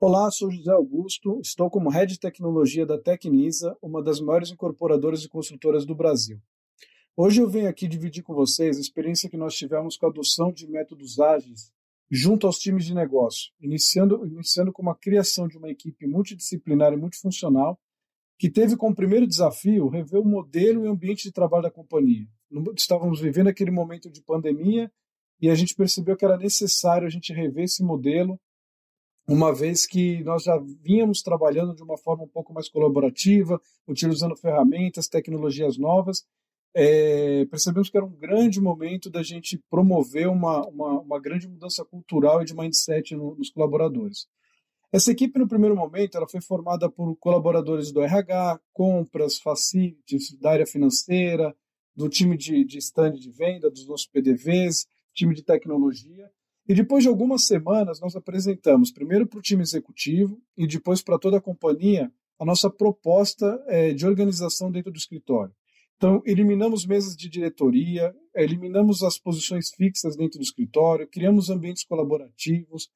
Olá, sou José Augusto, estou como Head de Tecnologia da Tecnisa, uma das maiores incorporadoras e construtoras do Brasil. Hoje eu venho aqui dividir com vocês a experiência que nós tivemos com a adoção de métodos ágeis junto aos times de negócio, iniciando, iniciando com a criação de uma equipe multidisciplinar e multifuncional que teve como primeiro desafio rever o modelo e o ambiente de trabalho da companhia. Estávamos vivendo aquele momento de pandemia e a gente percebeu que era necessário a gente rever esse modelo uma vez que nós já vínhamos trabalhando de uma forma um pouco mais colaborativa, utilizando ferramentas, tecnologias novas, é, percebemos que era um grande momento da gente promover uma, uma, uma grande mudança cultural e de mindset no, nos colaboradores. Essa equipe, no primeiro momento, ela foi formada por colaboradores do RH, compras, facilities, da área financeira, do time de, de stand de venda, dos nossos PDVs, time de tecnologia, e depois de algumas semanas, nós apresentamos primeiro para o time executivo e depois para toda a companhia a nossa proposta é, de organização dentro do escritório. Então, eliminamos mesas de diretoria, eliminamos as posições fixas dentro do escritório, criamos ambientes colaborativos,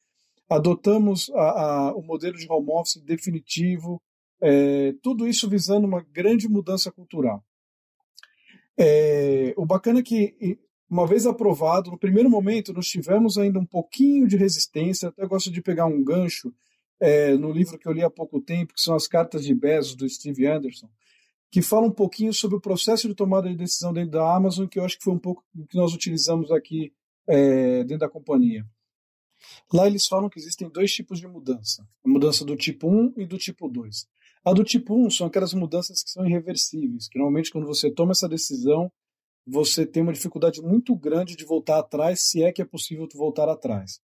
adotamos a, a, o modelo de home office definitivo, é, tudo isso visando uma grande mudança cultural. É, o bacana é que uma vez aprovado, no primeiro momento nós tivemos ainda um pouquinho de resistência, até gosto de pegar um gancho é, no livro que eu li há pouco tempo, que são as Cartas de Bezos, do Steve Anderson, que fala um pouquinho sobre o processo de tomada de decisão dentro da Amazon, que eu acho que foi um pouco o que nós utilizamos aqui é, dentro da companhia. Lá eles falam que existem dois tipos de mudança: a mudança do tipo 1 e do tipo 2. A do tipo 1 são aquelas mudanças que são irreversíveis, que normalmente quando você toma essa decisão, você tem uma dificuldade muito grande de voltar atrás, se é que é possível voltar atrás.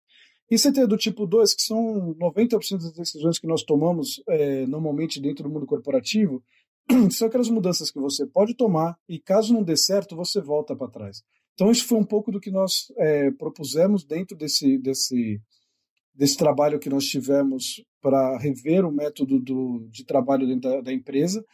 E você tem do tipo 2, que são 90% das decisões que nós tomamos é, normalmente dentro do mundo corporativo, são aquelas mudanças que você pode tomar e caso não dê certo, você volta para trás. Então, isso foi um pouco do que nós é, propusemos dentro desse, desse, desse trabalho que nós tivemos para rever o método do, de trabalho dentro da, da empresa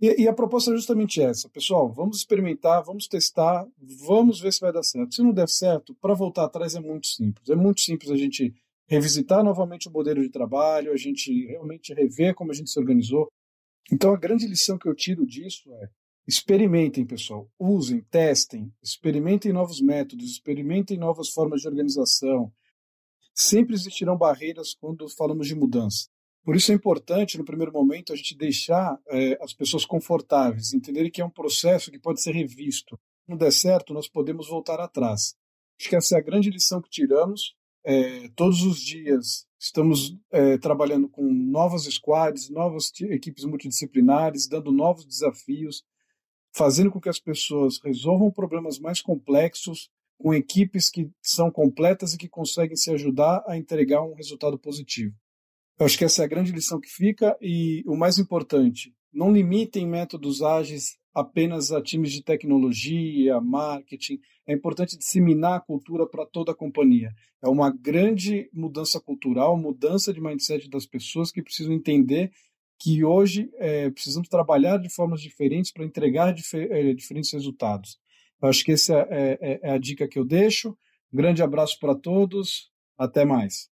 e, e, a proposta é justamente essa. Pessoal, vamos experimentar, vamos testar, vamos ver se vai dar certo. Se não der certo, para voltar atrás é muito simples. É muito simples a gente revisitar novamente o modelo de trabalho, a gente realmente rever como a gente se organizou. Então, a grande lição que eu tiro disso é experimentem, pessoal. Usem, testem, experimentem novos métodos, experimentem novas formas de organização. Sempre existirão barreiras quando falamos de mudança. Por isso é importante, no primeiro momento, a gente deixar é, as pessoas confortáveis, entenderem que é um processo que pode ser revisto. Não der certo, nós podemos voltar atrás. Acho que essa é a grande lição que tiramos. É, todos os dias estamos é, trabalhando com novas squads, novas equipes multidisciplinares, dando novos desafios, fazendo com que as pessoas resolvam problemas mais complexos com equipes que são completas e que conseguem se ajudar a entregar um resultado positivo. Eu acho que essa é a grande lição que fica e o mais importante, não limitem métodos ágeis apenas a times de tecnologia, marketing. É importante disseminar a cultura para toda a companhia. É uma grande mudança cultural, mudança de mindset das pessoas que precisam entender que hoje é, precisamos trabalhar de formas diferentes para entregar difer é, diferentes resultados. Eu acho que essa é, é, é a dica que eu deixo. Um grande abraço para todos. Até mais.